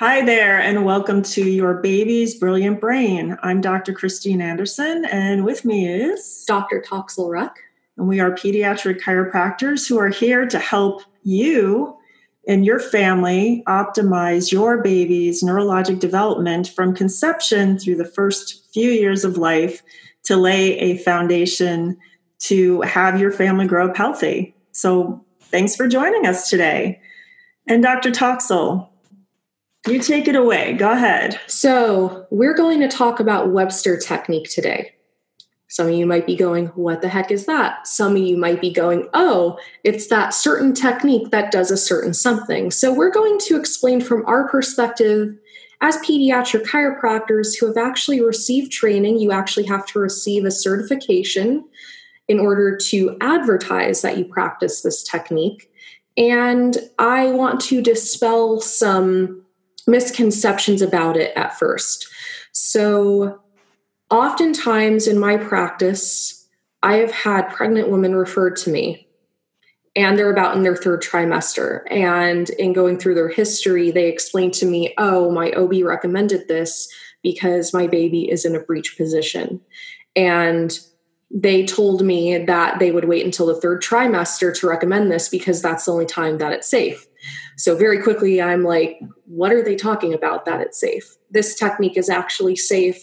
Hi there, and welcome to Your Baby's Brilliant Brain. I'm Dr. Christine Anderson, and with me is Dr. Toxel Ruck. And we are pediatric chiropractors who are here to help you and your family optimize your baby's neurologic development from conception through the first few years of life to lay a foundation to have your family grow up healthy. So, thanks for joining us today. And Dr. Toxel, you take it away. Go ahead. So, we're going to talk about Webster technique today. Some of you might be going, What the heck is that? Some of you might be going, Oh, it's that certain technique that does a certain something. So, we're going to explain from our perspective as pediatric chiropractors who have actually received training. You actually have to receive a certification in order to advertise that you practice this technique. And I want to dispel some misconceptions about it at first. So, oftentimes in my practice, I have had pregnant women referred to me and they're about in their third trimester. And in going through their history, they explained to me, oh, my OB recommended this because my baby is in a breech position. And they told me that they would wait until the third trimester to recommend this because that's the only time that it's safe. So, very quickly, I'm like, what are they talking about that it's safe? This technique is actually safe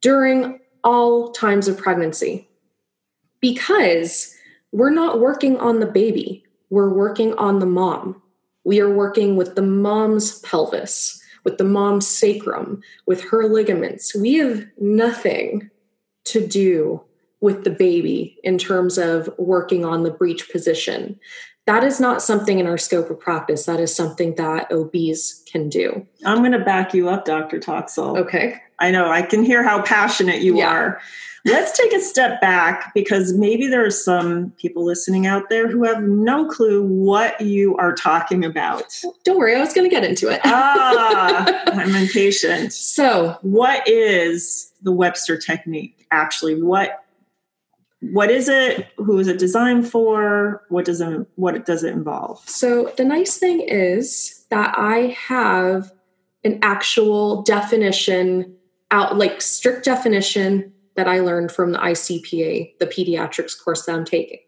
during all times of pregnancy because we're not working on the baby, we're working on the mom. We are working with the mom's pelvis, with the mom's sacrum, with her ligaments. We have nothing to do with the baby in terms of working on the breech position that is not something in our scope of practice. That is something that OBs can do. I'm going to back you up, Dr. Toxel. Okay. I know, I can hear how passionate you yeah. are. Let's take a step back because maybe there are some people listening out there who have no clue what you are talking about. Don't worry, I was going to get into it. ah, I'm impatient. So, what is the Webster technique actually? What what is it? Who is it designed for? What does it what does it involve? So the nice thing is that i have an actual definition out like strict definition that i learned from the icpa the pediatrics course that i'm taking.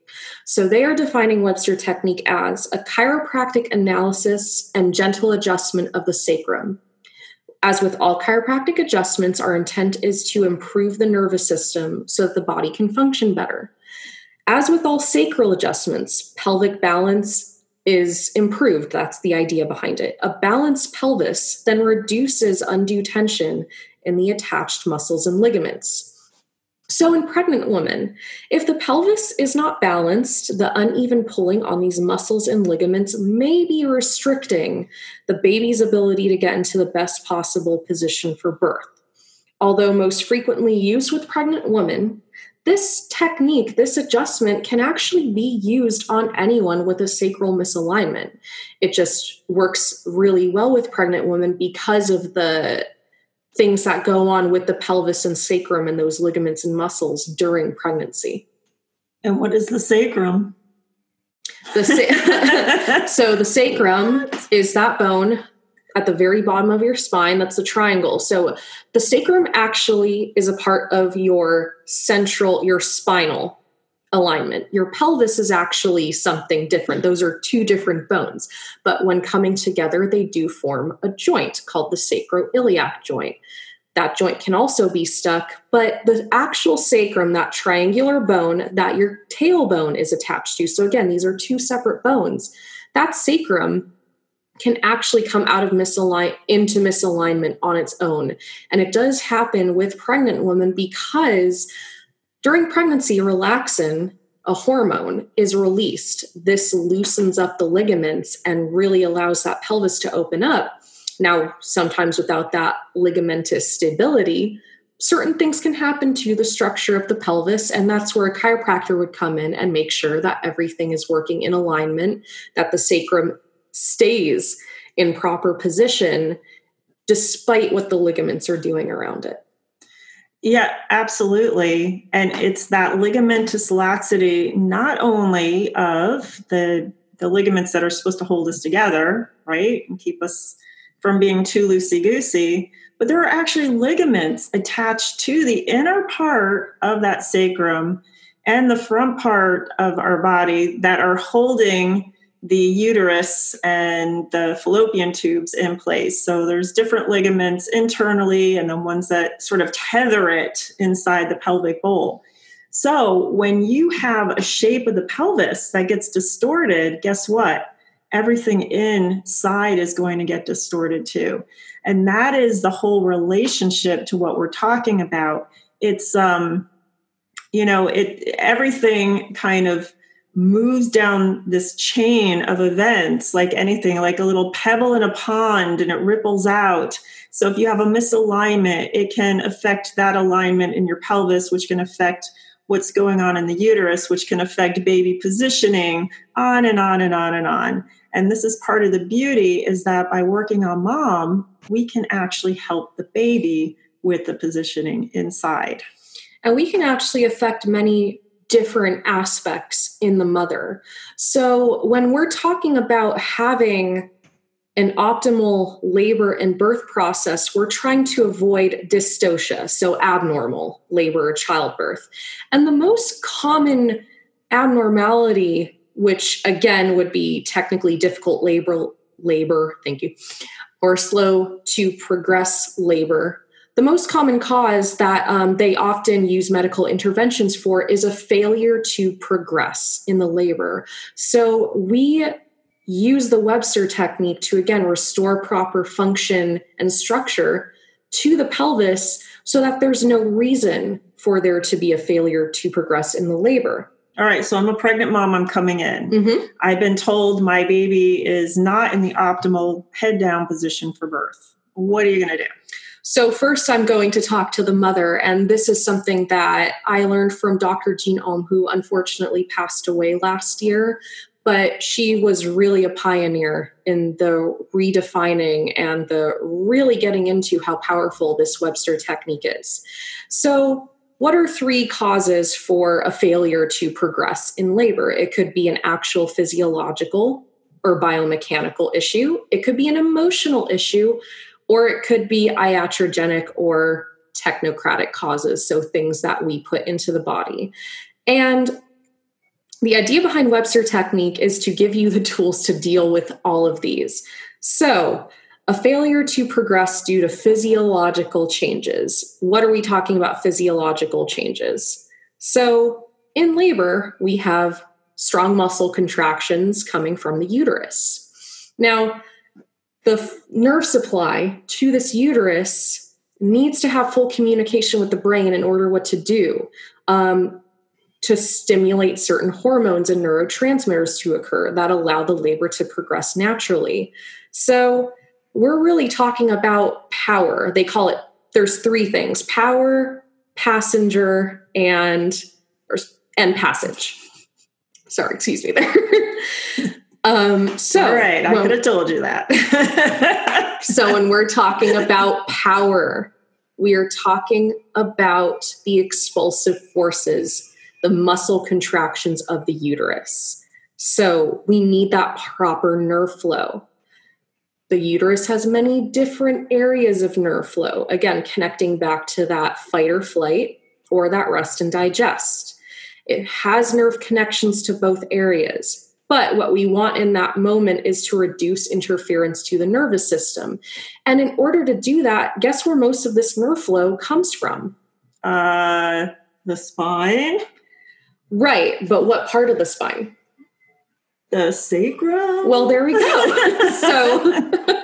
So they are defining webster technique as a chiropractic analysis and gentle adjustment of the sacrum as with all chiropractic adjustments, our intent is to improve the nervous system so that the body can function better. As with all sacral adjustments, pelvic balance is improved. That's the idea behind it. A balanced pelvis then reduces undue tension in the attached muscles and ligaments. So, in pregnant women, if the pelvis is not balanced, the uneven pulling on these muscles and ligaments may be restricting the baby's ability to get into the best possible position for birth. Although most frequently used with pregnant women, this technique, this adjustment can actually be used on anyone with a sacral misalignment. It just works really well with pregnant women because of the things that go on with the pelvis and sacrum and those ligaments and muscles during pregnancy. And what is the sacrum? The sa- so the sacrum is that bone at the very bottom of your spine. That's the triangle. So the sacrum actually is a part of your central, your spinal alignment. Your pelvis is actually something different. Those are two different bones. But when coming together, they do form a joint called the sacroiliac joint. That joint can also be stuck, but the actual sacrum, that triangular bone that your tailbone is attached to, so again, these are two separate bones, that sacrum can actually come out of misalign into misalignment on its own. And it does happen with pregnant women because during pregnancy, relaxin, a hormone, is released. This loosens up the ligaments and really allows that pelvis to open up. Now, sometimes without that ligamentous stability, certain things can happen to the structure of the pelvis, and that's where a chiropractor would come in and make sure that everything is working in alignment, that the sacrum stays in proper position despite what the ligaments are doing around it. Yeah, absolutely. And it's that ligamentous laxity, not only of the the ligaments that are supposed to hold us together, right, and keep us from being too loosey goosey. But there are actually ligaments attached to the inner part of that sacrum and the front part of our body that are holding the uterus and the fallopian tubes in place. So there's different ligaments internally and then ones that sort of tether it inside the pelvic bowl. So when you have a shape of the pelvis that gets distorted, guess what? Everything inside is going to get distorted too. And that is the whole relationship to what we're talking about. It's um you know, it everything kind of moves down this chain of events like anything like a little pebble in a pond and it ripples out. So if you have a misalignment it can affect that alignment in your pelvis which can affect what's going on in the uterus which can affect baby positioning on and on and on and on. And this is part of the beauty is that by working on mom we can actually help the baby with the positioning inside. And we can actually affect many different aspects in the mother. So when we're talking about having an optimal labor and birth process, we're trying to avoid dystocia, so abnormal labor or childbirth. And the most common abnormality, which again would be technically difficult labor, labor, thank you, or slow to progress labor, the most common cause that um, they often use medical interventions for is a failure to progress in the labor. So we use the Webster technique to again restore proper function and structure to the pelvis so that there's no reason for there to be a failure to progress in the labor. All right, so I'm a pregnant mom. I'm coming in. Mm-hmm. I've been told my baby is not in the optimal head down position for birth. What are you going to do? So, first, I'm going to talk to the mother, and this is something that I learned from Dr. Jeanne Ohm, who unfortunately passed away last year. But she was really a pioneer in the redefining and the really getting into how powerful this Webster technique is. So, what are three causes for a failure to progress in labor? It could be an actual physiological or biomechanical issue, it could be an emotional issue, or it could be iatrogenic or technocratic causes, so things that we put into the body. And the idea behind Webster technique is to give you the tools to deal with all of these. So, a failure to progress due to physiological changes. What are we talking about physiological changes? So, in labor, we have strong muscle contractions coming from the uterus. Now, the f- nerve supply to this uterus needs to have full communication with the brain in order what to do um, to stimulate certain hormones and neurotransmitters to occur that allow the labor to progress naturally. So we're really talking about power. They call it there's three things power passenger and or, and passage. Sorry excuse me there Um, so, All right, I well, could have told you that. so, when we're talking about power, we are talking about the expulsive forces, the muscle contractions of the uterus. So, we need that proper nerve flow. The uterus has many different areas of nerve flow, again, connecting back to that fight or flight or that rest and digest. It has nerve connections to both areas but what we want in that moment is to reduce interference to the nervous system. And in order to do that, guess where most of this nerve flow comes from? Uh, the spine. Right, but what part of the spine? The sacrum. Well, there we go. so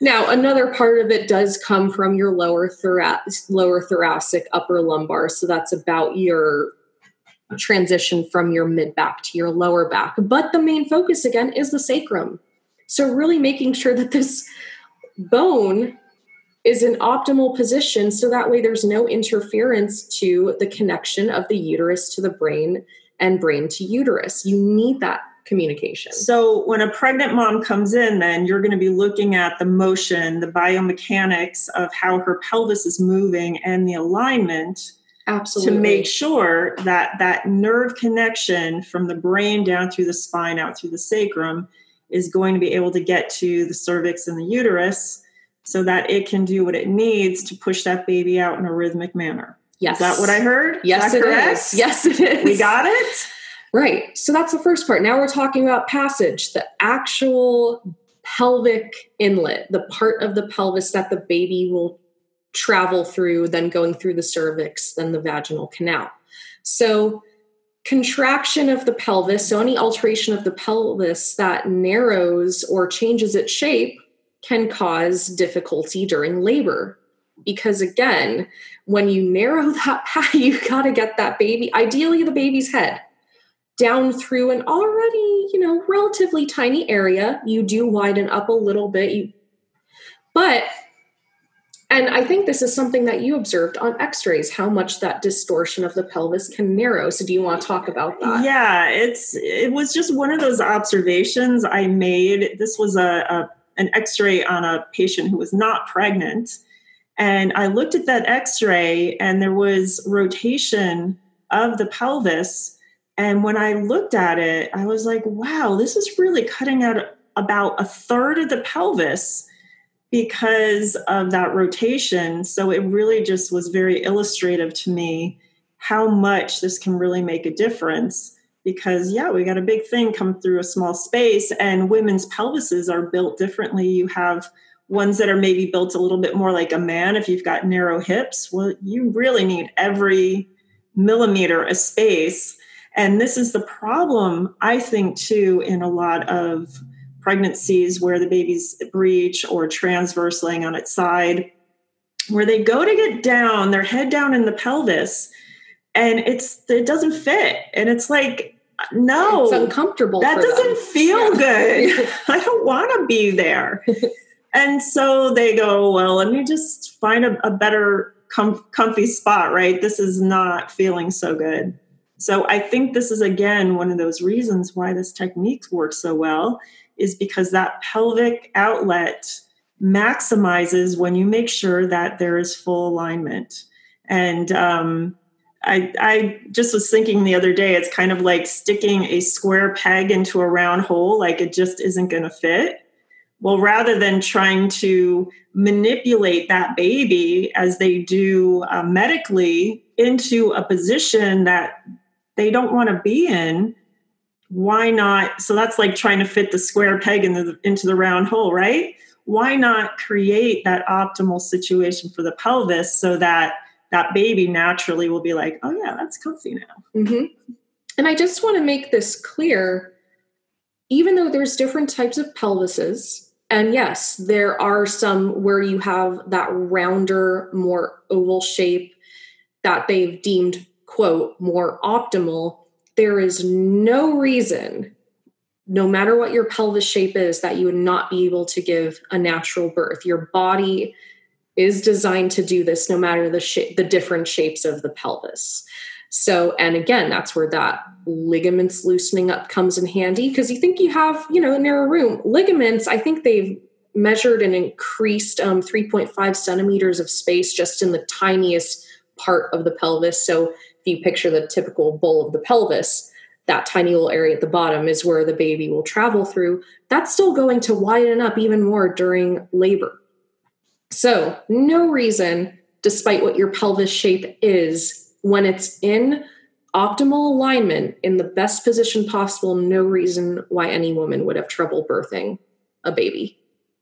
now another part of it does come from your lower thoracic, lower thoracic, upper lumbar. So that's about your transition from your mid back to your lower back. But the main focus again is the sacrum. So, really making sure that this bone is in optimal position so that way there's no interference to the connection of the uterus to the brain and brain to uterus. You need that communication. So, when a pregnant mom comes in, then you're going to be looking at the motion, the biomechanics of how her pelvis is moving and the alignment Absolutely. To make sure that that nerve connection from the brain down through the spine out through the sacrum is going to be able to get to the cervix and the uterus so that it can do what it needs to push that baby out in a rhythmic manner. Yes. Is that what I heard? Yes, is it is. Yes, it is. We got it? Right. So that's the first part. Now we're talking about passage, the actual pelvic inlet, the part of the pelvis that the baby will travel through, then going through the cervix, then the vaginal canal. So, contraction of the pelvis, so any alteration of the pelvis that narrows or changes its shape can cause difficulty during labor. Because again, when you narrow that path, you got to get that baby, ideally the baby's head, down through an already, you know, relatively tiny area. You do widen up a little bit. You, but and I think this is something that you observed on x rays, how much that distortion of the pelvis can narrow. So, do you want to talk about that? Yeah, it's it was just one of those observations I made. This was a, a an x ray on a patient who was not pregnant. And I looked at that x ray, and there was rotation of the pelvis. And when I looked at it, I was like, wow, this is really cutting out about a third of the pelvis because of that rotation. So it really just was very illustrative to me how much this can really make a difference. Because, yeah, we got a big thing come through a small space, and women's pelvises are built differently. You have ones that are maybe built a little bit more like a man. If you've got narrow hips, well, you really need every millimeter of space. And this is the problem, I think, too, in a lot of pregnancies where the baby's breech or transverse laying on its side, where they go to get down, their head down in the pelvis, and it's it doesn't fit. And it's like, no, it's uncomfortable. That doesn't them. feel yeah. good. I don't want to be there. and so they go, well, let me just find a, a better com- comfy spot, right? This is not feeling so good. So I think this is again one of those reasons why this technique works so well is because that pelvic outlet maximizes when you make sure that there is full alignment. And um, I, I just was thinking the other day, it's kind of like sticking a square peg into a round hole, like it just isn't going to fit. Well, rather than trying to manipulate that baby as they do uh, medically into a position that they don't want to be in, why not so that's like trying to fit the square peg in the, into the round hole right why not create that optimal situation for the pelvis so that that baby naturally will be like oh yeah that's comfy now mm-hmm. and i just want to make this clear even though there's different types of pelvises and yes there are some where you have that rounder more oval shape that they've deemed quote more optimal there is no reason, no matter what your pelvis shape is, that you would not be able to give a natural birth. Your body is designed to do this no matter the shape, the different shapes of the pelvis. So, and again, that's where that ligaments loosening up comes in handy because you think you have, you know, a narrow room. Ligaments, I think they've measured and increased um, 3.5 centimeters of space just in the tiniest part of the pelvis. So you picture the typical bowl of the pelvis, that tiny little area at the bottom is where the baby will travel through. That's still going to widen up even more during labor. So, no reason, despite what your pelvis shape is, when it's in optimal alignment in the best position possible, no reason why any woman would have trouble birthing a baby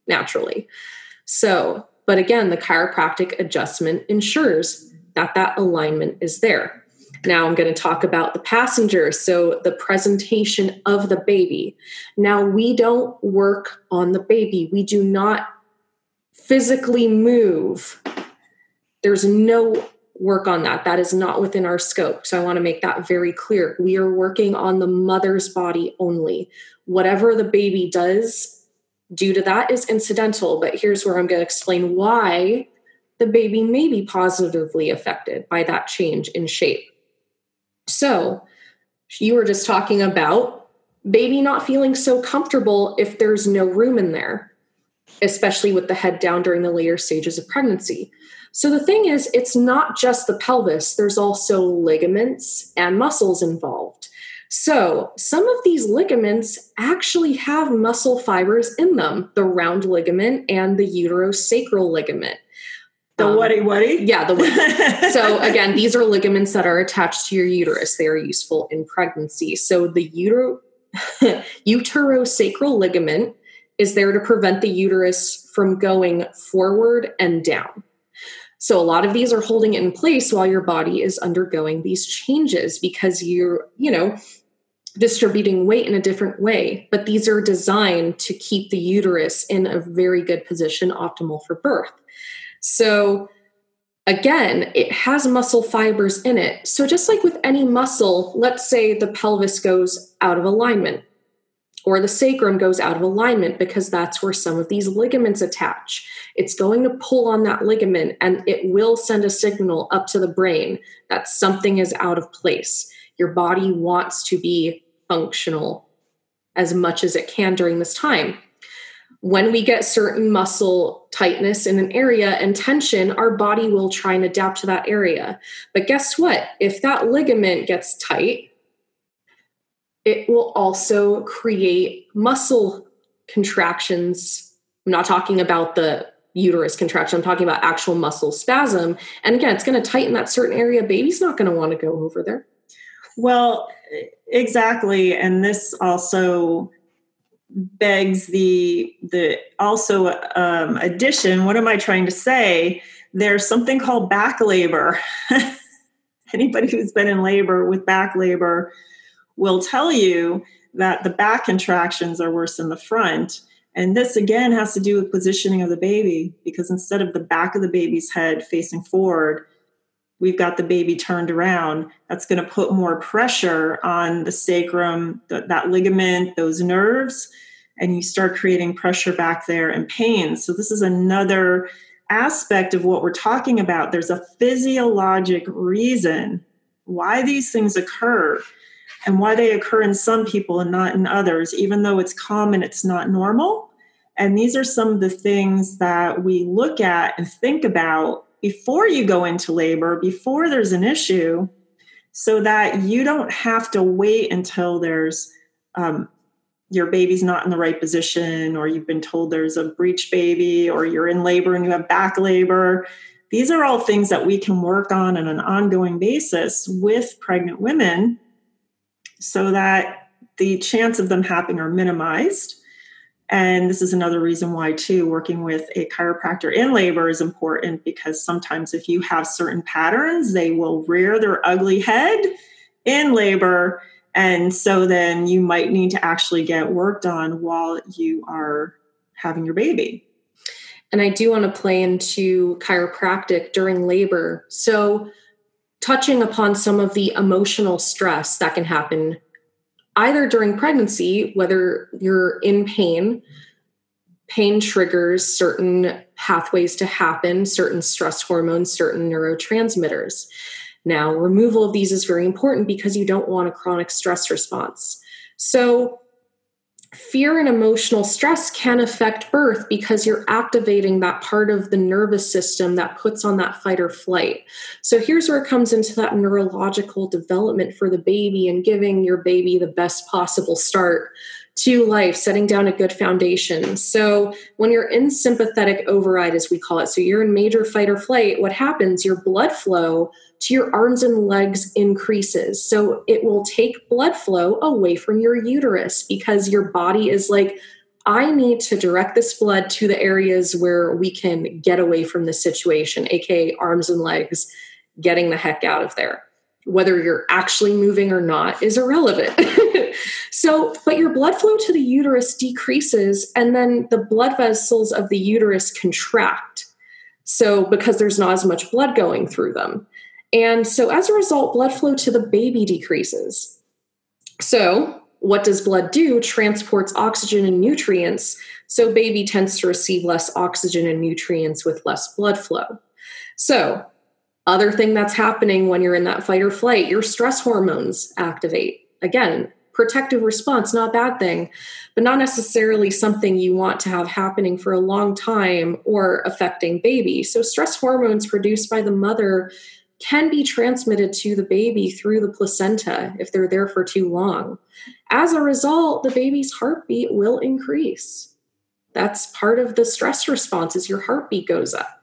naturally. So, but again, the chiropractic adjustment ensures that that alignment is there. Now I'm going to talk about the passenger. So, the presentation of the baby. Now, we don't work on the baby, we do not physically move. There's no work on that. That is not within our scope. So, I want to make that very clear. We are working on the mother's body only. Whatever the baby does due to that is incidental. But here's where I'm going to explain why the baby may be positively affected by that change in shape. So, you were just talking about baby not feeling so comfortable if there's no room in there, especially with the head down during the later stages of pregnancy. So, the thing is, it's not just the pelvis, there's also ligaments and muscles involved. So, some of these ligaments actually have muscle fibers in them the round ligament and the uterosacral ligament. The um, whatty whatty? Yeah, the whatty. so, again, these are ligaments that are attached to your uterus. They are useful in pregnancy. So, the utero, uterosacral ligament is there to prevent the uterus from going forward and down. So a lot of these are holding it in place while your body is undergoing these changes because you're, you know, distributing weight in a different way. But these are designed to keep the uterus in a very good position, optimal for birth. So again, it has muscle fibers in it. So just like with any muscle, let's say the pelvis goes out of alignment or the sacrum goes out of alignment because that's where some of these ligaments attach. It's going to pull on that ligament and it will send a signal up to the brain that something is out of place. Your body wants to be functional as much as it can during this time. When we get certain muscle tightness in an area and tension, our body will try and adapt to that area. But guess what? If that ligament gets tight, it will also create muscle contractions. I'm not talking about the uterus contraction, I'm talking about actual muscle spasm. And again, it's going to tighten that certain area. Baby's not going to want to go over there. Well, exactly. And this also begs the the also um, addition what am i trying to say there's something called back labor anybody who's been in labor with back labor will tell you that the back contractions are worse than the front. And this again has to do with positioning of the baby because instead of the back of the baby's head facing forward, we've got the baby turned around. That's going to put more pressure on the sacrum, that ligament, those nerves, and you start creating pressure back there and pain. So, this is another aspect of what we're talking about. There's a physiologic reason why these things occur and why they occur in some people and not in others, even though it's common, it's not normal. And these are some of the things that we look at and think about before you go into labor, before there's an issue, so that you don't have to wait until there's um, your baby's not in the right position, or you've been told there's a breech baby, or you're in labor and you have back labor. These are all things that we can work on on an ongoing basis with pregnant women so that the chance of them happening are minimized. And this is another reason why, too, working with a chiropractor in labor is important because sometimes if you have certain patterns, they will rear their ugly head in labor. And so then you might need to actually get worked on while you are having your baby. And I do want to play into chiropractic during labor. So, touching upon some of the emotional stress that can happen either during pregnancy, whether you're in pain, pain triggers certain pathways to happen, certain stress hormones, certain neurotransmitters. Now, removal of these is very important because you don't want a chronic stress response. So, fear and emotional stress can affect birth because you're activating that part of the nervous system that puts on that fight or flight. So here's where it comes into that neurological development for the baby and giving your baby the best possible start to life, setting down a good foundation. So, when you're in sympathetic override, as we call it, so you're in major fight or flight, what happens? Your blood flow to your arms and legs increases. So, it will take blood flow away from your uterus because your body is like, I need to direct this blood to the areas where we can get away from the situation, aka arms and legs, getting the heck out of there. Whether you're actually moving or not is irrelevant. So, but your blood flow to the uterus decreases, and then the blood vessels of the uterus contract. So, because there's not as much blood going through them. And so, as a result, blood flow to the baby decreases. So, what does blood do? Transports oxygen and nutrients. So, baby tends to receive less oxygen and nutrients with less blood flow. So, other thing that's happening when you're in that fight or flight, your stress hormones activate. Again, protective response, not a bad thing, but not necessarily something you want to have happening for a long time or affecting baby. So, stress hormones produced by the mother can be transmitted to the baby through the placenta if they're there for too long. As a result, the baby's heartbeat will increase. That's part of the stress response is your heartbeat goes up.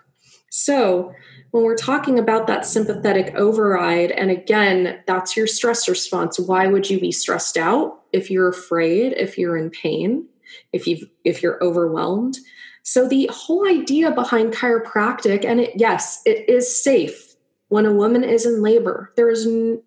So, when we're talking about that sympathetic override, and again, that's your stress response. Why would you be stressed out if you're afraid, if you're in pain, if you if you're overwhelmed? So the whole idea behind chiropractic, and it, yes, it is safe when a woman is in labor. There is. N-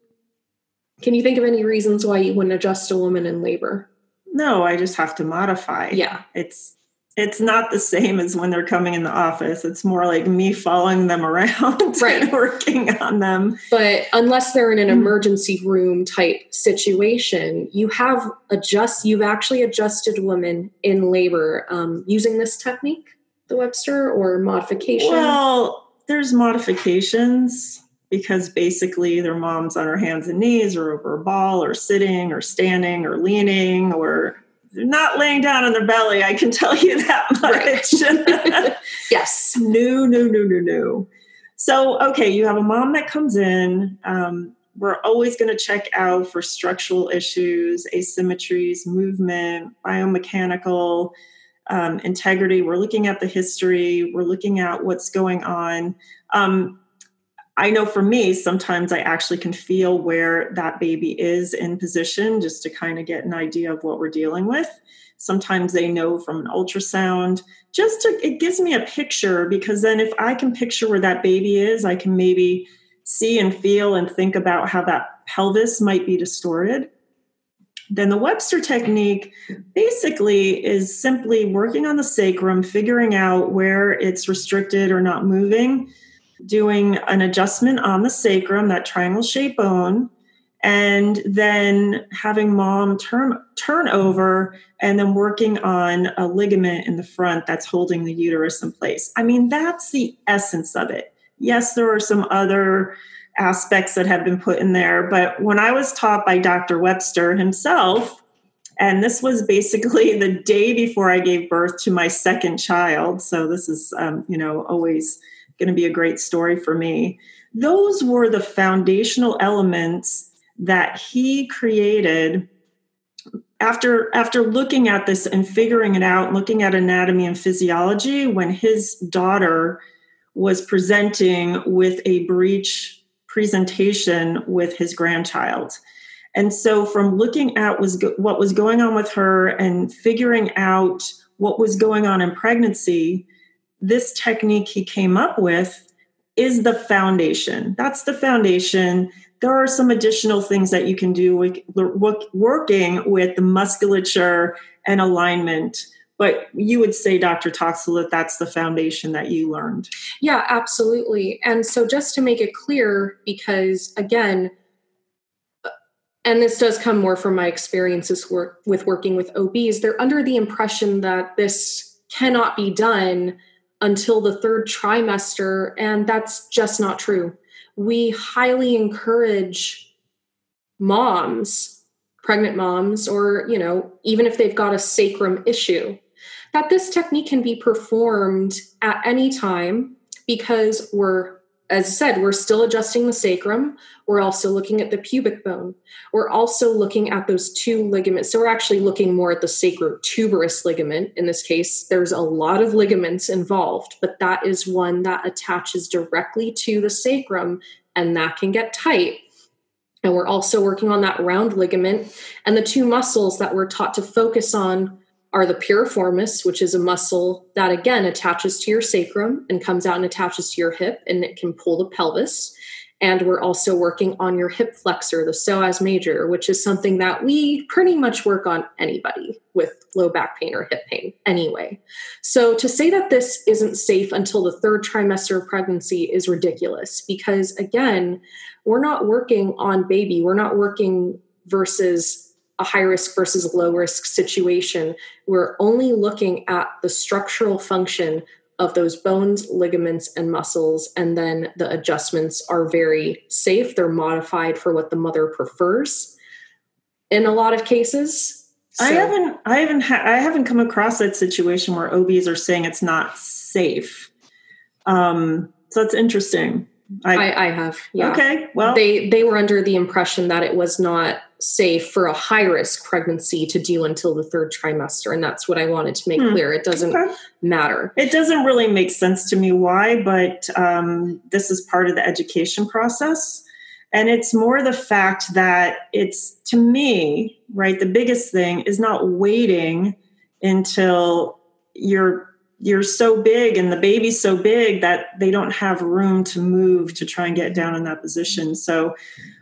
Can you think of any reasons why you wouldn't adjust a woman in labor? No, I just have to modify. Yeah, it's it's not the same as when they're coming in the office. It's more like me following them around right. and working on them. But unless they're in an mm-hmm. emergency room type situation, you have adjust. You've actually adjusted women in labor um, using this technique, the Webster, or modification. Well, there's modifications because basically their mom's on her hands and knees or over a ball or sitting or standing or leaning or they're not laying down on their belly. I can tell you that much. Right. yes. No, no, no, no, no. So, okay, you have a mom that comes in. Um, we're always going to check out for structural issues, asymmetries, movement, biomechanical um, integrity. We're looking at the history. We're looking at what's going on. Um, I know for me, sometimes I actually can feel where that baby is in position just to kind of get an idea of what we're dealing with. Sometimes they know from an ultrasound, just to, it gives me a picture because then if I can picture where that baby is, I can maybe see and feel and think about how that pelvis might be distorted. Then the Webster technique basically is simply working on the sacrum, figuring out where it's restricted or not moving doing an adjustment on the sacrum, that triangle shaped bone, and then having mom turn turn over and then working on a ligament in the front that's holding the uterus in place. I mean, that's the essence of it. Yes, there are some other aspects that have been put in there, but when I was taught by Dr. Webster himself, and this was basically the day before I gave birth to my second child. So this is, um, you know, always going to be a great story for me. Those were the foundational elements that he created after after looking at this and figuring it out looking at anatomy and physiology when his daughter was presenting with a breech presentation with his grandchild and so from looking at was what was going on with her and figuring out what was going on in pregnancy this technique he came up with is the foundation. That's the foundation. There are some additional things that you can do with working with the musculature and alignment. But you would say, Dr. Toxel, that that's the foundation that you learned. Yeah, absolutely. And so, just to make it clear, because again, and this does come more from my experiences work, with working with OBs, they're under the impression that this cannot be done until the third trimester, and that's just not true. We highly encourage moms, pregnant moms, or, you know, even if they've got a sacrum issue, that this technique can be performed at any time because we're as I said, we're still adjusting the sacrum. We're also looking at the pubic bone. We're also looking at those two ligaments. So we're actually looking more at the sacrotuberous ligament. In this case, there's a lot of ligaments involved, but that is one that attaches directly to the sacrum and that can get tight. And we're also working on that round ligament and the two muscles that we're taught to focus on are the piriformis, which is a muscle that again attaches to your sacrum and comes out and attaches to your hip and it can pull the pelvis. And we're also working on your hip flexor, the psoas major, which is something that we pretty much work on anybody with low back pain or hip pain anyway. So to say that this isn't safe until the third trimester of pregnancy is ridiculous because, again, we're not working on baby, we're not working versus a high risk versus low risk situation. We're only looking at the structural function of those bones, ligaments, and muscles, and then the adjustments are very safe. They're modified for what the mother prefers. In a lot of cases, so. I haven't, I haven't, ha- I haven't come across that situation where OBs are saying it's not safe. Um, so that's interesting. I, I, I have. Yeah. Okay. Well, they they were under the impression that it was not safe for a high risk pregnancy to do until the third trimester, and that's what I wanted to make hmm. clear. It doesn't okay. matter. It doesn't really make sense to me why, but um, this is part of the education process. And it's more the fact that it's to me, right? The biggest thing is not waiting until you're you're so big and the baby's so big that they don't have room to move to try and get down in that position. So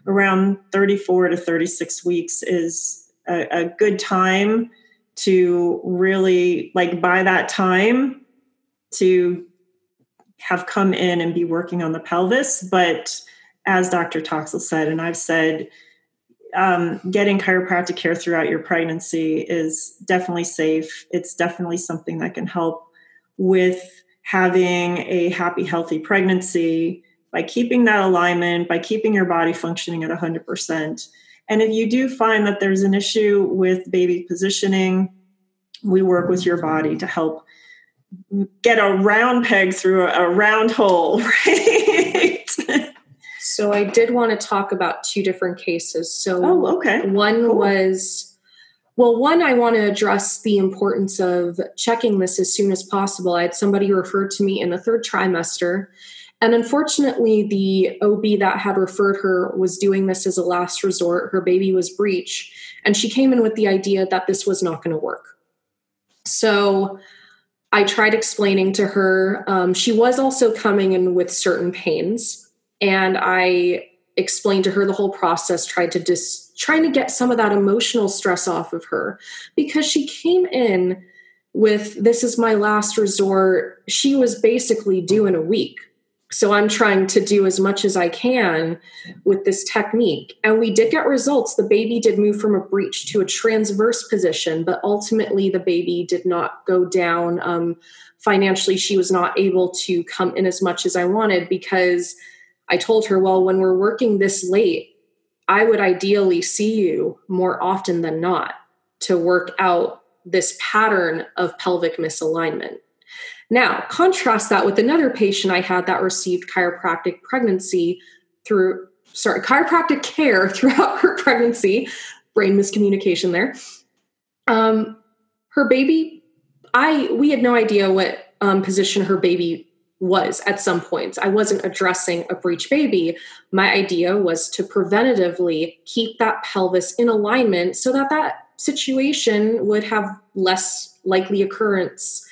around 34 to 36 weeks is a, a good time to really like by that time to have come in and be working on the pelvis. But as Dr. Toxel said, and I've said, um, getting chiropractic care throughout your pregnancy is definitely safe. It's definitely something that can help with having a happy, healthy pregnancy by keeping that alignment, by keeping your body functioning at 100%. And if you do find that there's an issue with baby positioning, we work with your body to help get a round peg through a, round hole, right? so I did want to talk about two different cases. So oh, okay. one cool. was well, one, I want to address the importance of checking this as soon as possible. I had somebody refer to me in the third trimester, and unfortunately, the OB that had referred her was doing this as a last resort. Her baby was breech, and she came in with the idea that this was not going to work. So I tried explaining to her. Um, she was also coming in with certain pains, and I explained to her the whole process tried to dis trying to get some of that emotional stress off of her because she came in with this is my last resort. She was basically due in a week. So i'm trying to do as much as i can with this technique. And we did get results. The baby did move from a breech to a transverse position but ultimately the baby did not go down. Um, financially she was not able to come in as much as i wanted because I told her, well, when we're working this late, I would ideally see you more often than not to work out this pattern of pelvic misalignment. Now, contrast that with another patient I had that received chiropractic pregnancy through, sorry, chiropractic care throughout her pregnancy, brain miscommunication there. Um, her baby, I we had no idea what um, position her baby was at some points. I wasn't addressing a breech baby. My idea was to preventatively keep that pelvis in alignment so that that situation would have less likely occurrence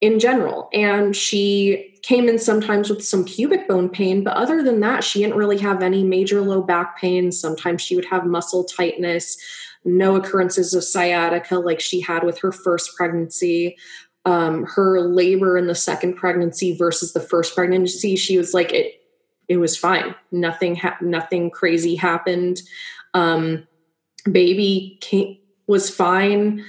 in general. And she came in sometimes with some pubic bone pain, but other than that, she didn't really have any major low back pain. Sometimes she would have muscle tightness, no occurrences of sciatica like she had with her first pregnancy um, her labor in the second pregnancy versus the first pregnancy, she was like, it, it was fine. Nothing, ha- nothing crazy happened. Um, baby came, was fine,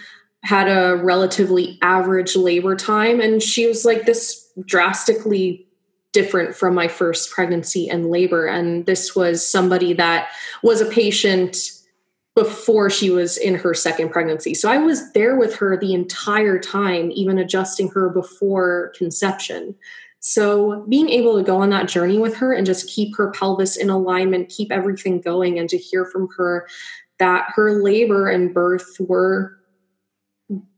had a relatively average labor time. And she was like, this drastically different from my first pregnancy and labor. And this was somebody that was a patient before she was in her second pregnancy. So I was there with her the entire time, even adjusting her before conception. So being able to go on that journey with her and just keep her pelvis in alignment, keep everything going, and to hear from her that her labor and birth were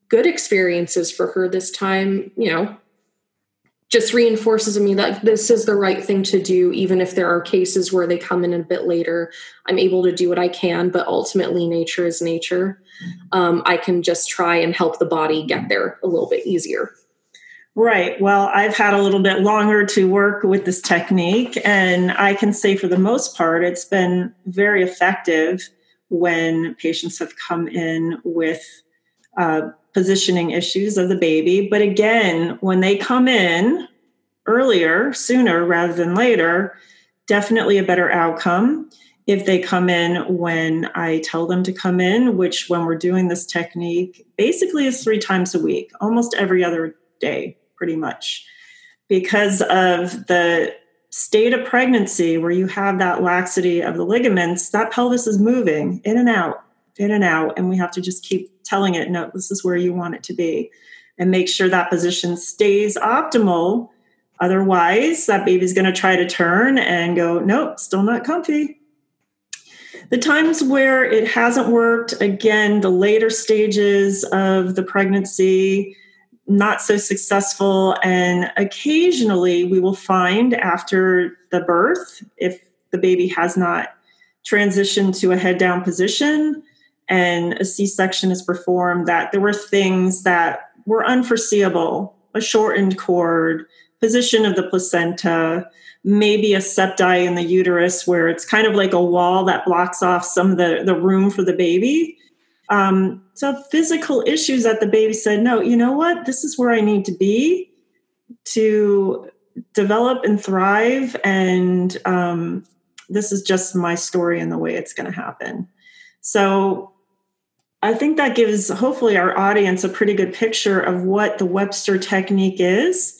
good experiences for her this time, you know, just reinforces in me that this is the right thing to do even if there are cases where they come in a bit later i'm able to do what i can but ultimately nature is nature. Um, i can just try and help the body get there a little bit easier. Right. Well i've had a little bit longer to work with this technique and i can say for the most part it's been very effective when patients have come in with uh, positioning issues of the baby. But again, when they come in earlier, sooner rather than later, definitely a better outcome. If they come in when I tell them to come in, which when we're doing this technique basically is three times a week, almost every other day, pretty much, because of the state of pregnancy where you have that laxity of the ligaments, that pelvis is moving in and out, in and out. And we have to just keep telling it, no, this is where you want it to be, and make sure that position stays optimal Otherwise, that baby's going to try to turn and go, nope, still not comfy. The times where it hasn't worked, again, the later stages of the pregnancy, not so successful. And occasionally we will find after the birth, if the baby has not transitioned to a head down position and a C section is performed, that there were things that were unforeseeable a shortened cord, position of the placenta, maybe a septi in the uterus where it's kind of like a wall that blocks off some of the, the room for the baby. Um, so physical issues that the baby said, no, you know what? This is where I need to be to develop and thrive. And um, this is just my story and the way it's going to happen. So I think that gives hopefully our audience a pretty good picture of what the Webster technique is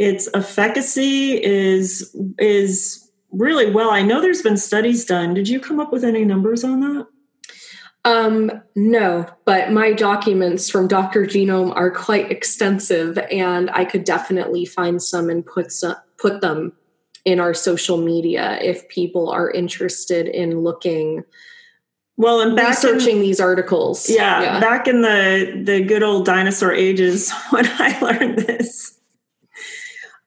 its efficacy is is really well. I know there's been studies done. Did you come up with any numbers on that? Um, no, but my documents from Dr. Jeanne Ohm are quite extensive, and I could definitely find some and put some, put them in our social media if people are interested in looking. Well, and researching in, these articles. Yeah, yeah, back in the the good old dinosaur ages when I learned this,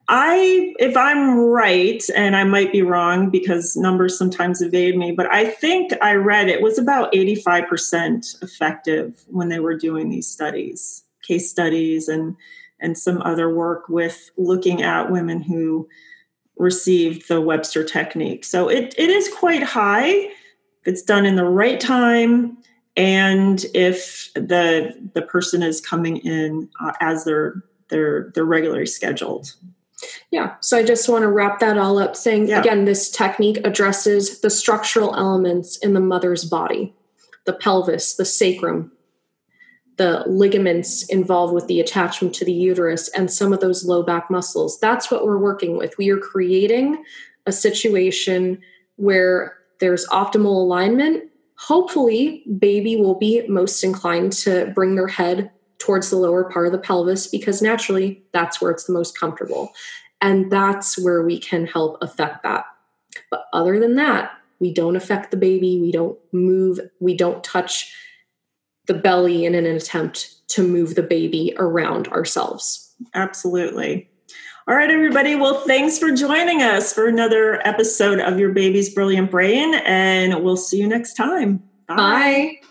I, if I'm right, and I might be wrong because numbers sometimes evade me, but I think I read it was about 85% effective when they were doing these studies, case studies, and and some other work with looking at women who received the Webster technique. So it, it is quite high if it's done in the right time and if the the person is coming in uh, as they're they're they're regularly scheduled. Yeah. So I just want to wrap that all up saying yeah. again, this technique addresses the structural elements in the mother's body the pelvis, the sacrum, the ligaments involved with the attachment to the uterus, and some of those low back muscles. That's what we're working with. We are creating a situation where there's optimal alignment. Hopefully, baby will be most inclined to bring their head towards the lower part of the pelvis because naturally that's where it's the most comfortable. And that's where we can help affect that. But other than that, we don't affect the baby, we don't move, we don't touch the belly in an attempt to move the baby around ourselves. Absolutely. All right, everybody. Well, thanks for joining us for another episode of Your Baby's Brilliant Brain, and we'll see you next time. Bye. Bye.